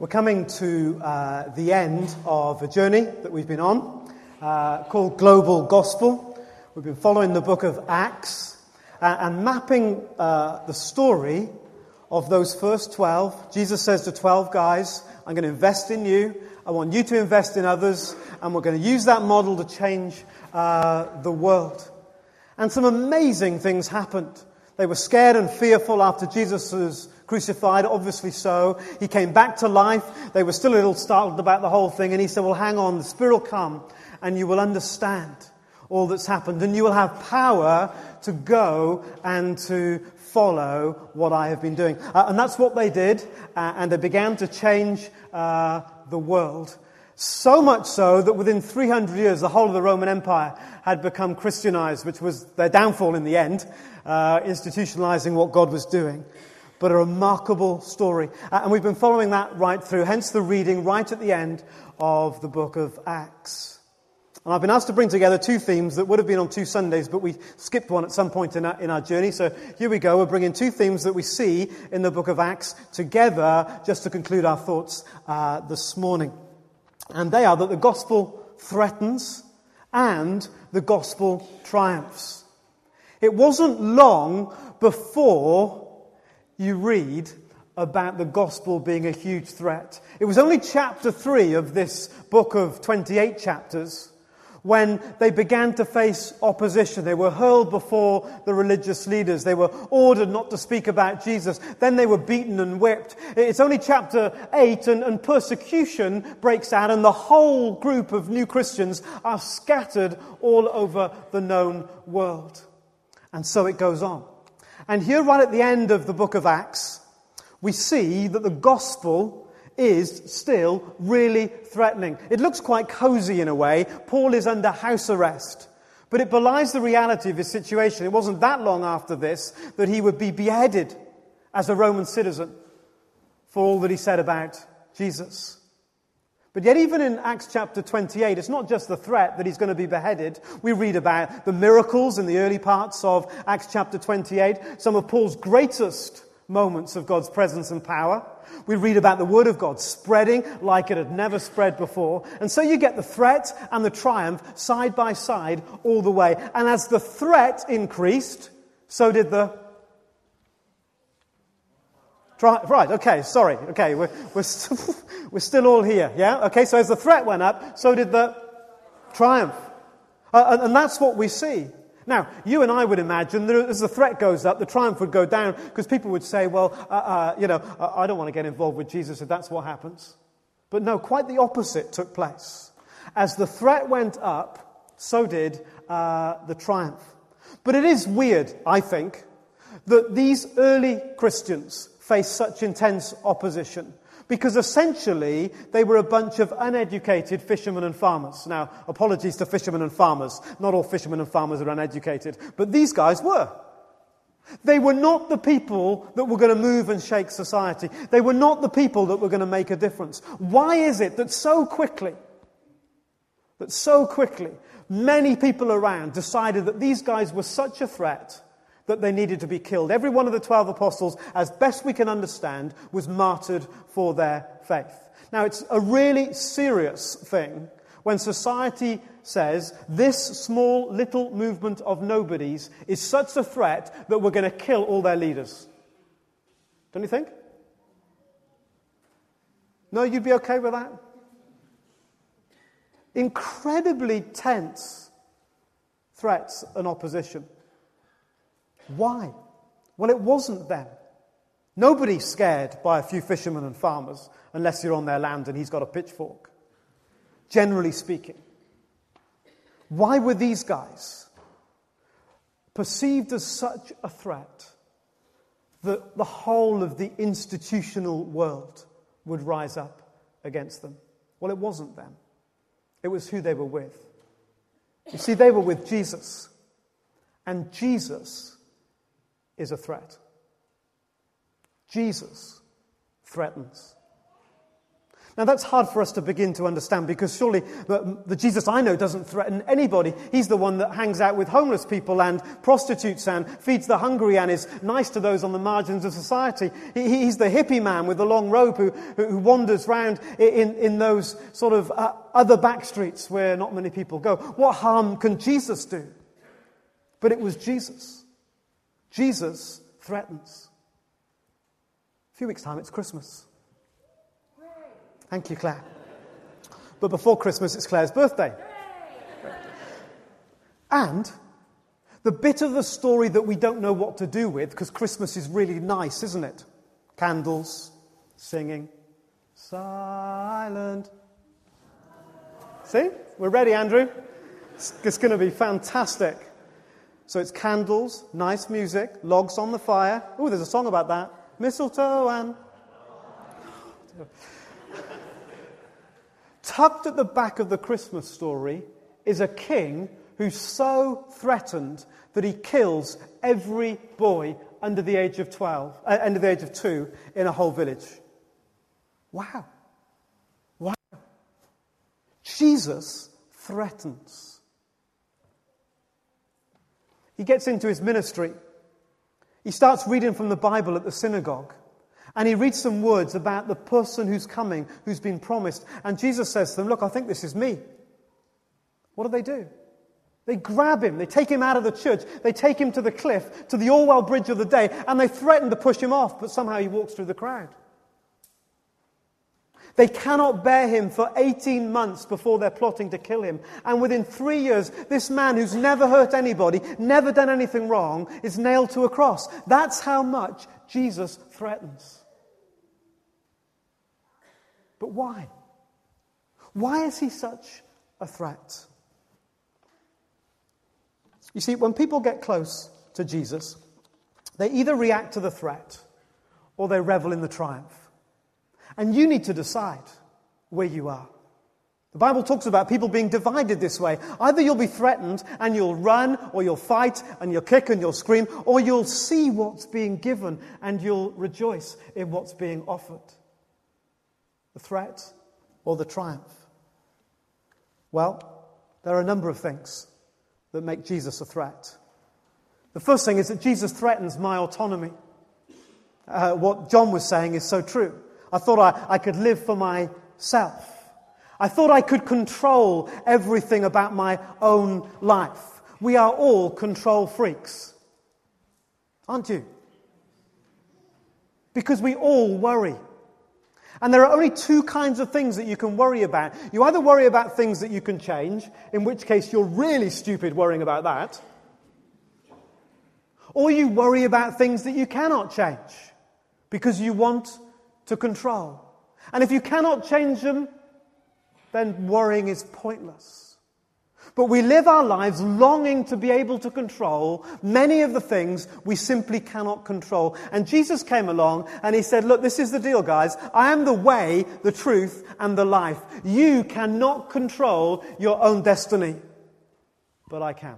We're coming to uh, the end of a journey that we've been on uh, called Global Gospel. We've been following the book of Acts uh, and mapping uh, the story of those first 12. Jesus says to 12 guys, I'm going to invest in you. I want you to invest in others. And we're going to use that model to change uh, the world. And some amazing things happened. They were scared and fearful after Jesus' was crucified, obviously so. He came back to life. They were still a little startled about the whole thing. And he said, Well, hang on, the Spirit will come and you will understand all that's happened. And you will have power to go and to follow what I have been doing. Uh, and that's what they did. Uh, and they began to change uh, the world. So much so that within 300 years, the whole of the Roman Empire had become Christianized, which was their downfall in the end, uh, institutionalizing what God was doing but a remarkable story. Uh, and we've been following that right through, hence the reading right at the end of the book of Acts. And I've been asked to bring together two themes that would have been on two Sundays, but we skipped one at some point in our, in our journey. So here we go. We're bringing two themes that we see in the book of Acts together just to conclude our thoughts uh, this morning. And they are that the gospel threatens and the gospel triumphs. It wasn't long before you read about the gospel being a huge threat. It was only chapter 3 of this book of 28 chapters when they began to face opposition. They were hurled before the religious leaders. They were ordered not to speak about Jesus. Then they were beaten and whipped. It's only chapter 8 and, and persecution breaks out and the whole group of new Christians are scattered all over the known world. And so it goes on. And here, right at the end of the book of Acts, we see that the gospel is still really threatening. It looks quite cozy in a way. Paul is under house arrest. But it belies the reality of his situation. It wasn't that long after this that he would be beheaded as a Roman citizen for all that he said about Jesus. But yet, even in Acts chapter 28, it's not just the threat that he's going to be beheaded. We read about the miracles in the early parts of Acts chapter 28, some of Paul's greatest moments of God's presence and power. We read about the word of God spreading like it had never spread before. And so you get the threat and the triumph side by side all the way. And as the threat increased, so did the Right, okay, sorry. Okay, we're, we're, st- we're still all here, yeah? Okay, so as the threat went up, so did the triumph. Uh, and, and, that's what we see. Now, you and I would imagine that as the threat goes up, the triumph would go down because people would say, well, uh, uh, you know, I don't want to get involved with Jesus if that's what happens. But no, quite the opposite took place. As the threat went up, so did uh, the triumph. But it is weird, I think, that these early Christians faced such intense opposition because essentially they were a bunch of uneducated fishermen and farmers. Now, apologies to fishermen and farmers. Not all fishermen and farmers are uneducated, but these guys were. They were not the people that were going to move and shake society. They were not the people that were going to make a difference. Why is it that so quickly, that so quickly, many people around decided that these guys were such a threat that they needed to be killed. Every one of the 12 apostles, as best we can understand, was martyred for their faith. Now, it's a really serious thing when society says this small little movement of nobodies is such a threat that we're going to kill all their leaders. Don't you think? No, you'd be okay with that? Incredibly tense threats and opposition. Why? Well, it wasn't them. Nobody's scared by a few fishermen and farmers unless you're on their land and he's got a pitchfork. Generally speaking. Why were these guys perceived as such a threat that the whole of the institutional world would rise up against them? Well, it wasn't them, it was who they were with. You see, they were with Jesus, and Jesus is a threat. Jesus threatens. Now, that's hard for us to begin to understand because surely the, the, Jesus I know doesn't threaten anybody. He's the one that hangs out with homeless people and prostitutes and feeds the hungry and is nice to those on the margins of society. He, he's the hippie man with the long robe who, who wanders around in, in those sort of uh, other back streets where not many people go. What harm can Jesus do? But it was Jesus. Jesus threatens. A few weeks' time, it's Christmas. Thank you, Claire. But before Christmas, it's Claire's birthday. And the bit of the story that we don't know what to do with, because Christmas is really nice, isn't it? Candles, singing, silent. See? We're ready, Andrew. It's, it's going to be fantastic. So it's candles, nice music, logs on the fire. Oh, there's a song about that. Mistletoe and. Tucked at the back of the Christmas story is a king who's so threatened that he kills every boy under the age of 12, uh, under the age of 2 in a whole village. Wow. Wow. Jesus threatens. He gets into his ministry. He starts reading from the Bible at the synagogue. And he reads some words about the person who's coming, who's been promised. And Jesus says to them, Look, I think this is me. What do they do? They grab him, they take him out of the church, they take him to the cliff, to the Orwell Bridge of the day, and they threaten to push him off, but somehow he walks through the crowd. They cannot bear him for 18 months before they're plotting to kill him. And within three years, this man who's never hurt anybody, never done anything wrong, is nailed to a cross. That's how much Jesus threatens. But why? Why is he such a threat? You see, when people get close to Jesus, they either react to the threat or they revel in the triumph. And you need to decide where you are. The Bible talks about people being divided this way. Either you'll be threatened and you'll run, or you'll fight and you'll kick and you'll scream, or you'll see what's being given and you'll rejoice in what's being offered the threat or the triumph? Well, there are a number of things that make Jesus a threat. The first thing is that Jesus threatens my autonomy. Uh, what John was saying is so true. I thought I, I could live for myself. I thought I could control everything about my own life. We are all control freaks, aren't you? Because we all worry. And there are only two kinds of things that you can worry about. You either worry about things that you can change, in which case you're really stupid worrying about that, or you worry about things that you cannot change because you want to control. And if you cannot change them, then worrying is pointless. But we live our lives longing to be able to control many of the things we simply cannot control. And Jesus came along and he said, Look, this is the deal, guys. I am the way, the truth, and the life. You cannot control your own destiny, but I can.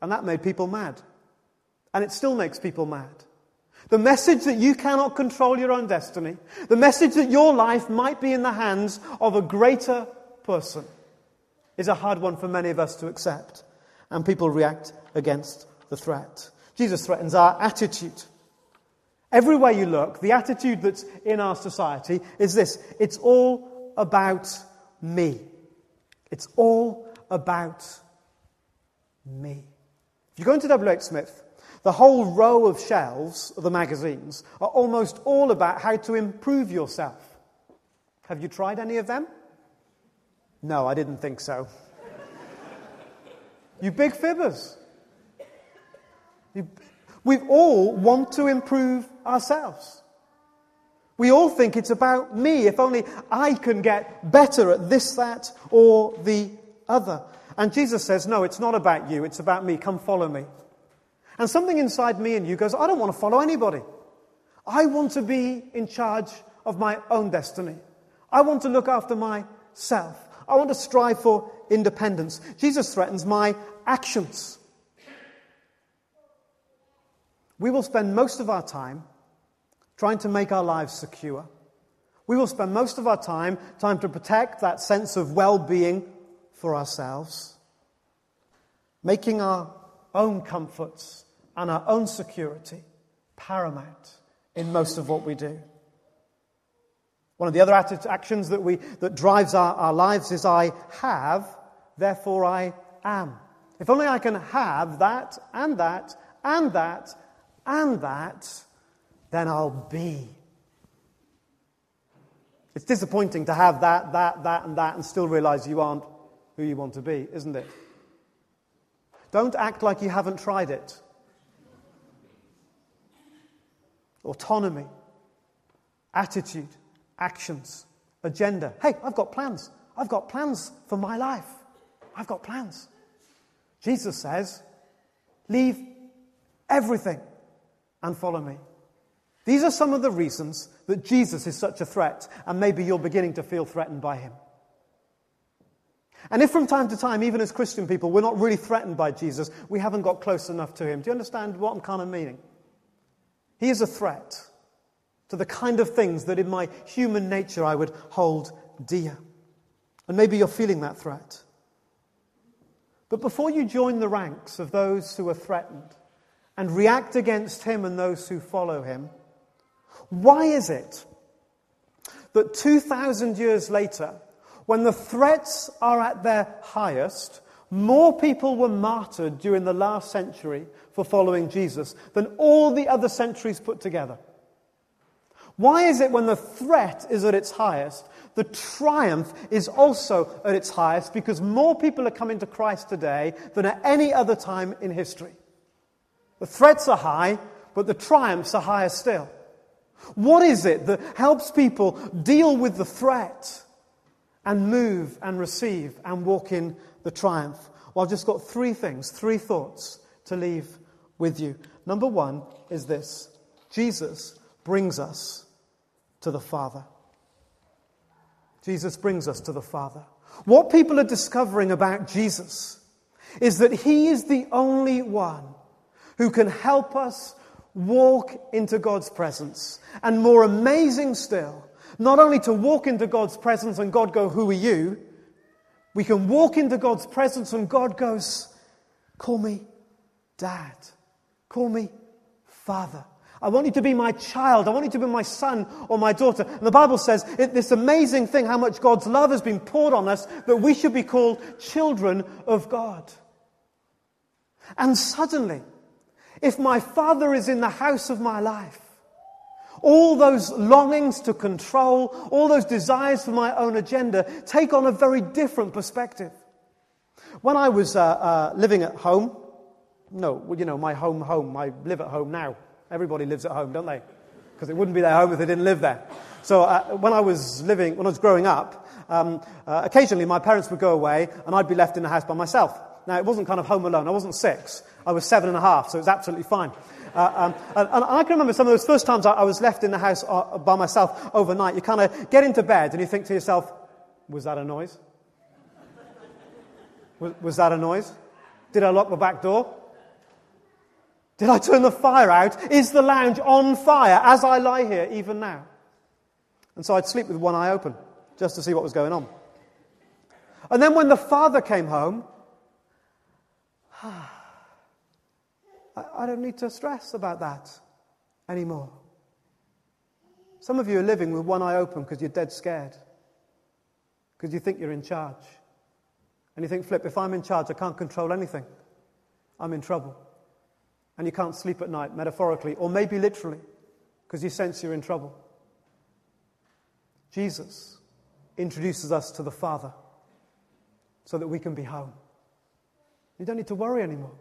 And that made people mad. And it still makes people mad. The message that you cannot control your own destiny, the message that your life might be in the hands of a greater person is a hard one for many of us to accept. And people react against the threat. Jesus threatens our attitude. Everywhere you look, the attitude that's in our society is this it's all about me. It's all about me. If you go into W.H. Smith, the whole row of shelves of the magazines are almost all about how to improve yourself. Have you tried any of them? No, I didn't think so. you big fibbers. You, we all want to improve ourselves. We all think it's about me, if only I can get better at this, that, or the other. And Jesus says, No, it's not about you, it's about me. Come follow me. And something inside me and you goes, I don't want to follow anybody. I want to be in charge of my own destiny. I want to look after myself. I want to strive for independence. Jesus threatens my actions. We will spend most of our time trying to make our lives secure, We will spend most of our time trying to protect that sense of well being for ourselves, making our own comforts and our own security paramount in most of what we do. One of the other actions that, we, that drives our, our lives is I have, therefore I am. If only I can have that and that and that and that, then I'll be. It's disappointing to have that, that, that, and that and still realize you aren't who you want to be, isn't it? Don't act like you haven't tried it. Autonomy, attitude, actions, agenda. Hey, I've got plans. I've got plans for my life. I've got plans. Jesus says, Leave everything and follow me. These are some of the reasons that Jesus is such a threat, and maybe you're beginning to feel threatened by him. And if from time to time, even as Christian people, we're not really threatened by Jesus, we haven't got close enough to him. Do you understand what I'm kind of meaning? He is a threat to the kind of things that in my human nature I would hold dear. And maybe you're feeling that threat. But before you join the ranks of those who are threatened and react against him and those who follow him, why is it that 2,000 years later, when the threats are at their highest, more people were martyred during the last century for following Jesus than all the other centuries put together? Why is it when the threat is at its highest, the triumph is also at its highest because more people are coming to Christ today than at any other time in history? The threats are high, but the triumphs are higher still. What is it that helps people deal with the threat and move and receive and walk in the triumph? Well, I've just got three things, three thoughts to leave with you. Number one is this Jesus brings us to the Father. Jesus brings us to the Father. What people are discovering about Jesus is that He is the only one who can help us walk into God's presence. And more amazing still, not only to walk into God's presence and God go, Who are you? We can walk into God's presence and God goes, Call me Dad. Call me Father. I want you to be my child. I want you to be my son or my daughter. And the Bible says it, this amazing thing how much God's love has been poured on us that we should be called children of God. And suddenly, if my father is in the house of my life, all those longings to control, all those desires for my own agenda take on a very different perspective. When I was uh, uh, living at home, no, you know, my home, home, I live at home now. Everybody lives at home, don't they? Because it wouldn't be their home if they didn't live there. So uh, when I was living, when I was growing up, um, uh, occasionally my parents would go away and I'd be left in the house by myself. Now, it wasn't kind of home alone. I wasn't six. I was seven and a half, so it was absolutely fine. Uh, um, and, and, I can remember some of those first times I, I was left in the house uh, by myself overnight. You kind of get into bed and you think to yourself, was that a noise? Was, was that a noise? Did I lock the back door? Did I turn the fire out? Is the lounge on fire as I lie here, even now? And so I'd sleep with one eye open, just to see what was going on. And then when the father came home, I don't need to stress about that anymore. Some of you are living with one eye open because you're dead scared, because you think you're in charge. And you think, Flip, if I'm in charge, I can't control anything. I'm in trouble and you can't sleep at night, metaphorically, or maybe literally, because you sense you're in trouble. Jesus introduces us to the Father so that we can be home. You don't need to worry anymore.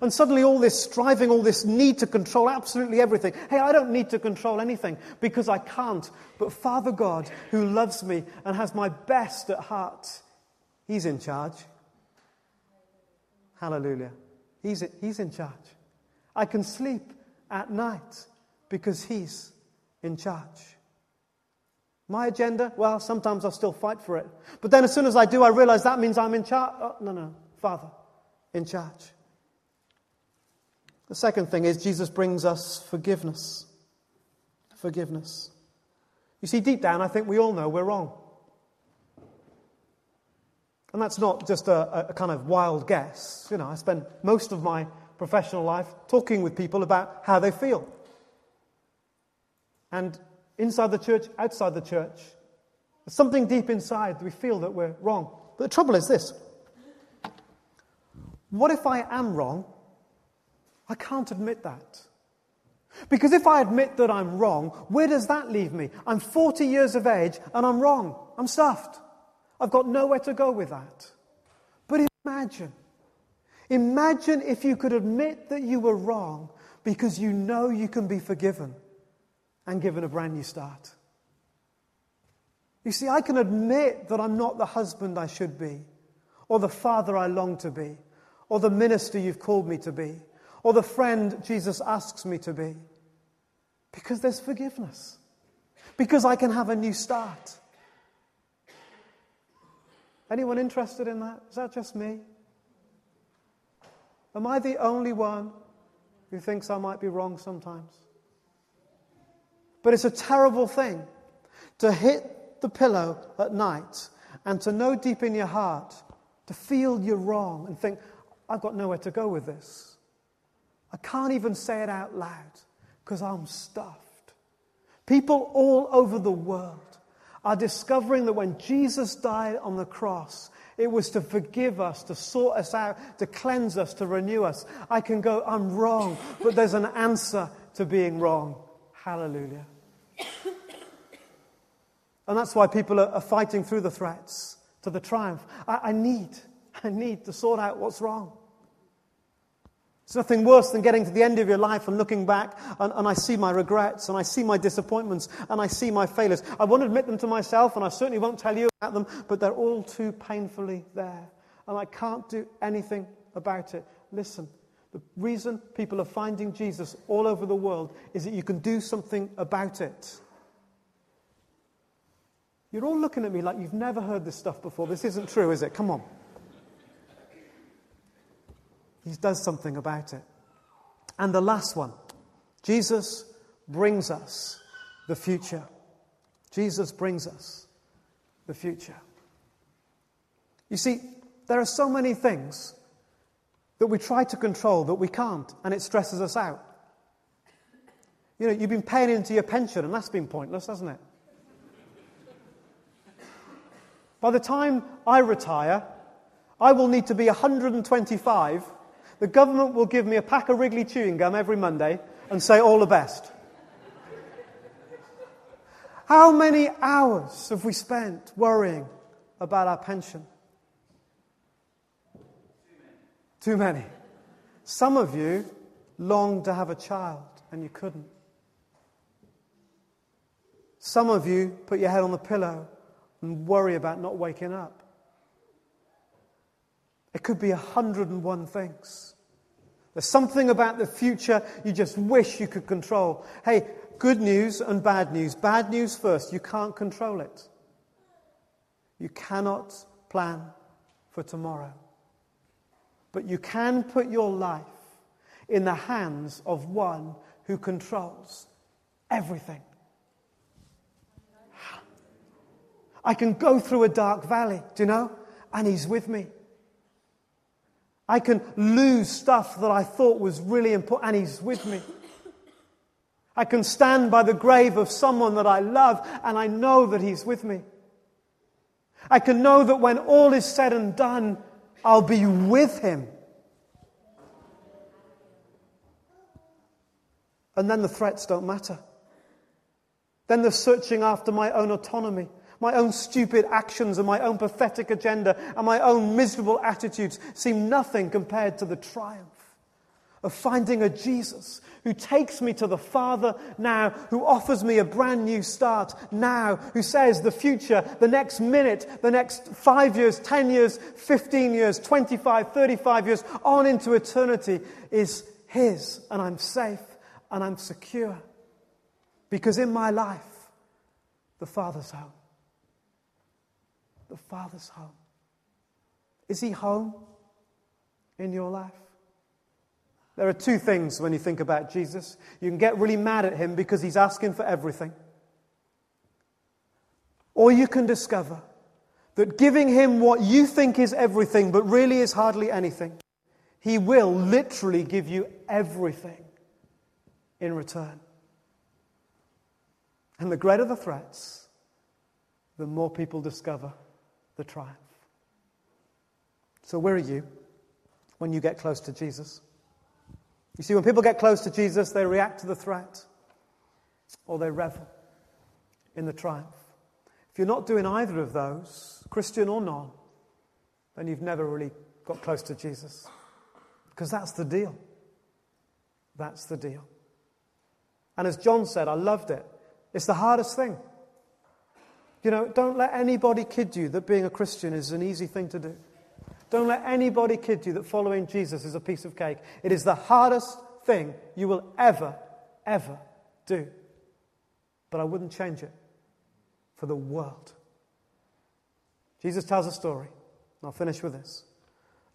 And suddenly, all this striving, all this need to control absolutely everything. Hey, I don't need to control anything because I can't. But Father God, who loves me and has my best at heart, He's in charge. Hallelujah. He's, he's in charge. I can sleep at night because He's in charge. My agenda? Well, sometimes I'll still fight for it. But then as soon as I do, I realize that means I'm in charge. Oh, no, no, Father, in charge. The second thing is Jesus brings us forgiveness. Forgiveness. You see, deep down, I think we all know we're wrong. And that's not just a, a, kind of wild guess. You know, I spend most of my professional life talking with people about how they feel. And inside the church, outside the church, there's something deep inside we feel that we're wrong. But the trouble is this what if I am wrong? I can't admit that. Because if I admit that I'm wrong, where does that leave me? I'm 40 years of age and I'm wrong. I'm stuffed. I've got nowhere to go with that. But imagine, imagine if you could admit that you were wrong because you know you can be forgiven and given a brand new start. You see, I can admit that I'm not the husband I should be, or the father I long to be, or the minister you've called me to be, or the friend Jesus asks me to be. Because there's forgiveness. Because I can have a new start. Anyone interested in that? Is that just me? Am I the only one who thinks I might be wrong sometimes? But it's a terrible thing to hit the pillow at night and to know deep in your heart, to feel you're wrong and think, I've got nowhere to go with this. I can't even say it out loud because I'm stuffed. People all over the world are discovering that when Jesus died on the cross, it was to forgive us, to sort us out, to cleanse us, to renew us. I can go, I'm wrong, but there's an answer to being wrong. Hallelujah. And that's why people are, fighting through the threats to the triumph. I, I need, I need to sort out what's wrong. It's nothing worse than getting to the end of your life and looking back, and, and, I see my regrets, and I see my disappointments, and I see my failures. I won't admit them to myself, and I certainly won't tell you about them, but they're all too painfully there. And I can't do anything about it. Listen, the reason people are finding Jesus all over the world is that you can do something about it. You're all looking at me like you've never heard this stuff before. This isn't true, is it? Come on. He does something about it. And the last one Jesus brings us the future. Jesus brings us the future. You see, there are so many things that we try to control that we can't, and it stresses us out. You know, you've been paying into your pension, and that's been pointless, hasn't it? By the time I retire, I will need to be 125 the government will give me a pack of Wrigley chewing gum every Monday and say, All the best. How many hours have we spent worrying about our pension? Too many. Some of you longed to have a child and you couldn't. Some of you put your head on the pillow and worry about not waking up. It could be 101 things. There's something about the future you just wish you could control. Hey, good news and bad news. Bad news first, you can't control it. You cannot plan for tomorrow. But you can put your life in the hands of one who controls everything. I can go through a dark valley, do you know? And he's with me. I can lose stuff that I thought was really important, and He's with me. I can stand by the grave of someone that I love, and I know that He's with me. I can know that when all is said and done, I'll be with Him. And then the threats don't matter. Then the searching after my own autonomy my own stupid actions and my own pathetic agenda and my own miserable attitudes seem nothing compared to the triumph of finding a Jesus who takes me to the Father now, who offers me a brand new start now, who says the future, the next minute, the next five years, 10 years, 15 years, 25, 35 years, on into eternity is His, and I'm safe and I'm secure. Because in my life, the Father's home the Father's home. Is He home in your life? There are two things when you think about Jesus. You can get really mad at Him because He's asking for everything. Or you can discover that giving him what you think is everything, but really is hardly anything, he will literally give you everything in return. And the greater the threats, the more people discover the triumph. So, where are you when you get close to Jesus? You see, when people get close to Jesus, they react to the threat or they revel in the triumph. If you're not doing either of those, Christian or non, then you've never really got close to Jesus. Because that's the deal. That's the deal. And as John said, I loved it. It's the hardest thing. You know, don't let anybody kid you that being a Christian is an easy thing to do. Don't let anybody kid you that following Jesus is a piece of cake. It is the hardest thing you will ever, ever do. But I wouldn't change it for the world. Jesus tells a story, and I'll finish with this,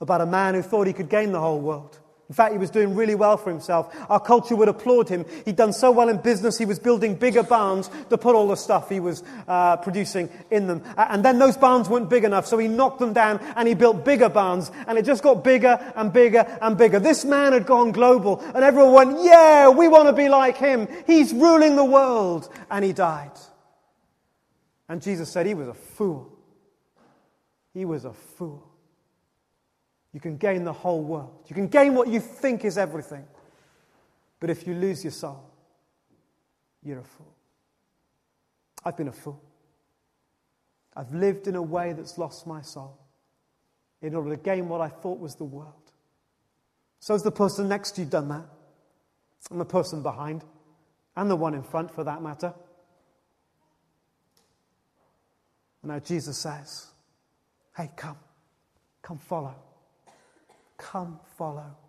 about a man who thought he could gain the whole world. In fact, he was doing really well for himself. Our culture would applaud him. He'd done so well in business, he was building bigger barns to put all the stuff he was uh, producing in them. And then those barns weren't big enough, so he knocked them down and he built bigger barns. And it just got bigger and bigger and bigger. This man had gone global, and everyone went, Yeah, we want to be like him. He's ruling the world. And he died. And Jesus said he was a fool. He was a fool. You can gain the whole world. You can gain what you think is everything. But if you lose your soul, you're a fool. I've been a fool. I've lived in a way that's lost my soul in order to gain what I thought was the world. So has the person next to you done that? And the person behind, and the one in front for that matter. And now Jesus says, Hey, come, come follow. Come follow.